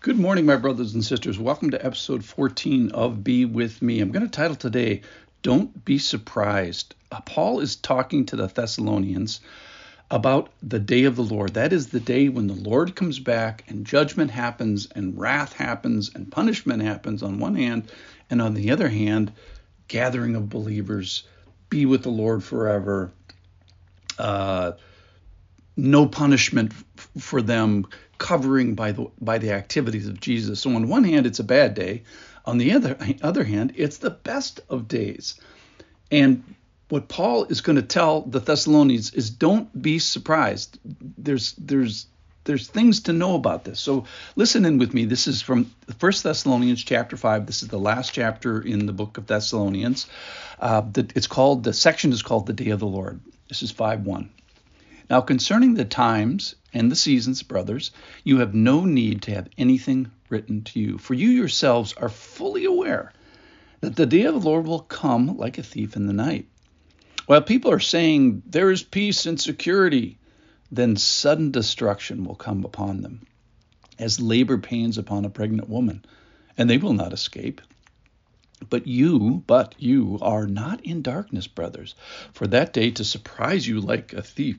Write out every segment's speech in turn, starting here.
Good morning, my brothers and sisters. Welcome to episode 14 of Be With Me. I'm going to title today, Don't Be Surprised. Uh, Paul is talking to the Thessalonians about the day of the Lord. That is the day when the Lord comes back and judgment happens and wrath happens and punishment happens on one hand, and on the other hand, gathering of believers, be with the Lord forever. Uh, no punishment for them covering by the by the activities of Jesus. So on one hand, it's a bad day. On the other other hand, it's the best of days. And what Paul is going to tell the Thessalonians is don't be surprised. There's there's there's things to know about this. So listen in with me. This is from 1 Thessalonians chapter 5. This is the last chapter in the book of Thessalonians. Uh, the, it's called the section is called the day of the Lord. This is 5:1. Now concerning the times and the seasons, brothers, you have no need to have anything written to you, for you yourselves are fully aware that the day of the Lord will come like a thief in the night. While people are saying there is peace and security, then sudden destruction will come upon them, as labor pains upon a pregnant woman, and they will not escape. But you, but you are not in darkness, brothers, for that day to surprise you like a thief.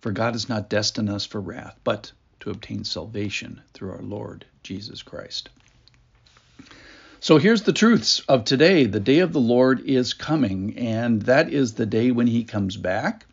For God has not destined us for wrath, but to obtain salvation through our Lord Jesus Christ. So here's the truths of today. The day of the Lord is coming, and that is the day when he comes back.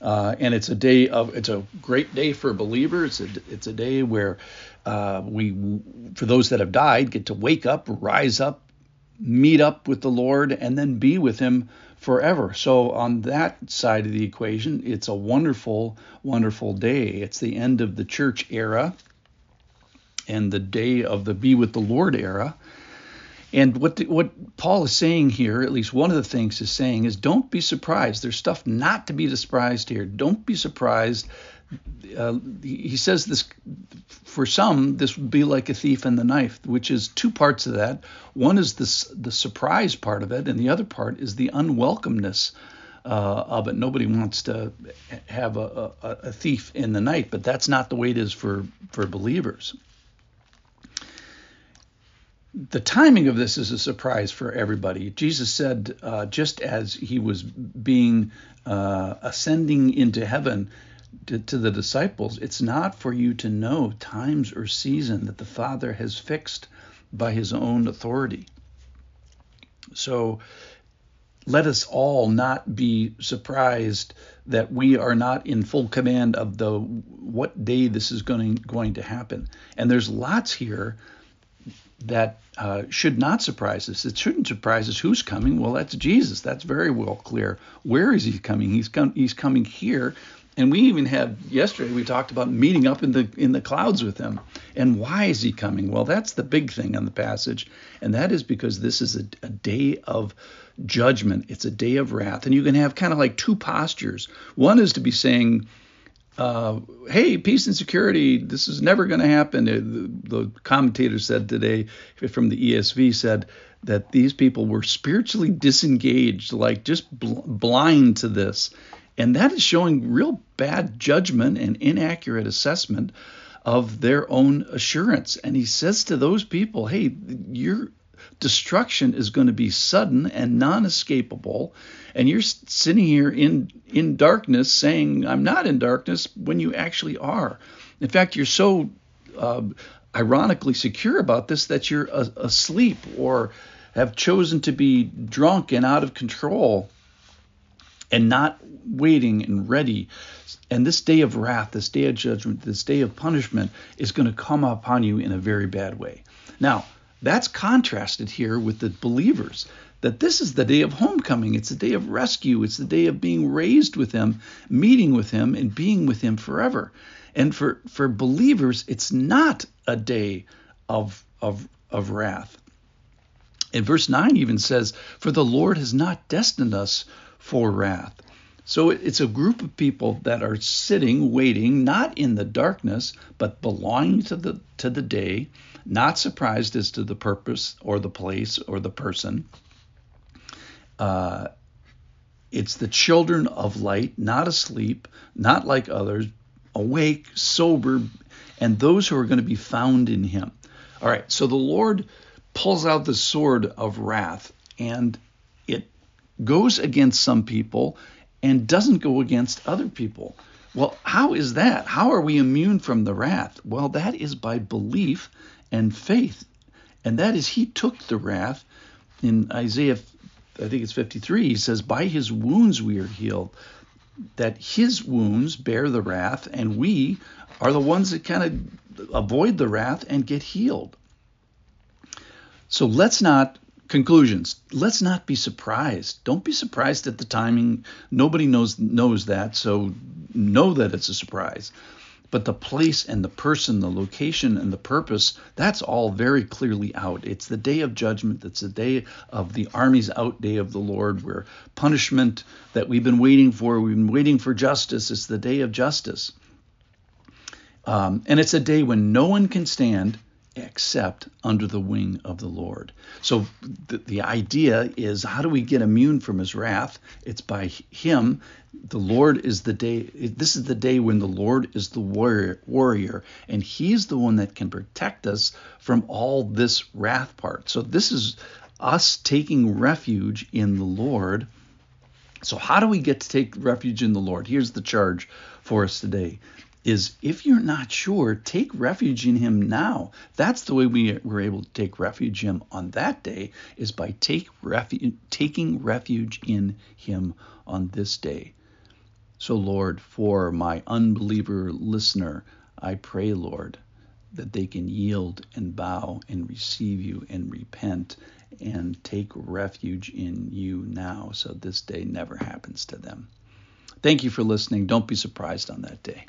Uh, and it's a day of it's a great day for believers. It's a, it's a day where uh, we, for those that have died, get to wake up, rise up, meet up with the Lord, and then be with Him forever. So, on that side of the equation, it's a wonderful, wonderful day. It's the end of the church era and the day of the be with the Lord era. And what the, what Paul is saying here, at least one of the things he's saying, is don't be surprised. There's stuff not to be surprised here. Don't be surprised. Uh, he says this for some, this would be like a thief in the knife, which is two parts of that. One is the the surprise part of it, and the other part is the unwelcomeness uh, of it. Nobody wants to have a, a, a thief in the night, but that's not the way it is for for believers the timing of this is a surprise for everybody. Jesus said, uh, just as he was being uh, ascending into heaven to, the disciples, it's not for you to know times or season that the Father has fixed by his own authority. So let us all not be surprised that we are not in full command of the what day this is going going to happen. And there's lots here that uh, should not surprise us. It shouldn't surprise us who's coming. Well, that's Jesus. That's very well clear. Where is he coming? He's com- he's coming here. And we even had yesterday we talked about meeting up in the in the clouds with him. And why is he coming? Well, that's the big thing on the passage, and that is because this is a, a day of judgment. It's a day of wrath, and you can have kind of like two postures. One is to be saying, uh, hey, peace and security, this is never going to happen. Uh, the, the commentator said today from the ESV said that these people were spiritually disengaged, like just bl- blind to this. And that is showing real bad judgment and inaccurate assessment of their own assurance. And he says to those people, hey, you're destruction is going to be sudden and non-escapable and you're sitting here in in darkness saying i'm not in darkness when you actually are in fact you're so uh, ironically secure about this that you're asleep or have chosen to be drunk and out of control and not waiting and ready and this day of wrath this day of judgment this day of punishment is going to come upon you in a very bad way now that's contrasted here with the believers. that this is the day of homecoming. It's the day of rescue. It's the day of being raised with Him, meeting with Him, and being with Him forever. And for, for believers, it's not a day of, of, of wrath. And verse 9 even says, For the Lord has not destined us for wrath. So it's a group of people that are sitting, waiting, not in the darkness, but belonging to the to the day, not surprised as to the purpose or the place or the person. Uh, it's the children of light, not asleep, not like others, awake, sober, and those who are going to be found in Him. All right, so the Lord pulls out the sword of wrath, and it goes against some people and doesn't go against other people. Well, how is that? How are we immune from the wrath? Well, that is by belief and faith. And that is, He took the wrath. In Isaiah, I think it's 53, He says, By His wounds we are healed. That His wounds bear the wrath, and we are the ones that kind of avoid the wrath and get healed. So let's not conclusions. Let's not be surprised. Don't be surprised at the timing. Nobody knows knows that, so know that it's a surprise. But the place and the person, the location and the purpose, that's all very clearly out. It's the day of judgment. It's the day of the army's out day of the Lord, where punishment that we've been waiting for, we've been waiting for justice. It's the day of justice. Um, and it's a day when no one can stand except under the wing of the Lord. So the, the idea is how do we get immune from his wrath? It's by him. The Lord is the day, this is the day when the Lord is the warrior, warrior, and he's the one that can protect us from all this wrath part. So this is us taking refuge in the Lord. So, how do we get to take refuge in the Lord? Here's the charge for us today is if you're not sure, take refuge in him now. That's the way we were able to take refuge in him on that day is by take refuge, taking refuge in him on this day. So Lord, for my unbeliever listener, I pray, Lord, that they can yield and bow and receive you and repent and take refuge in you now so this day never happens to them. Thank you for listening. Don't be surprised on that day.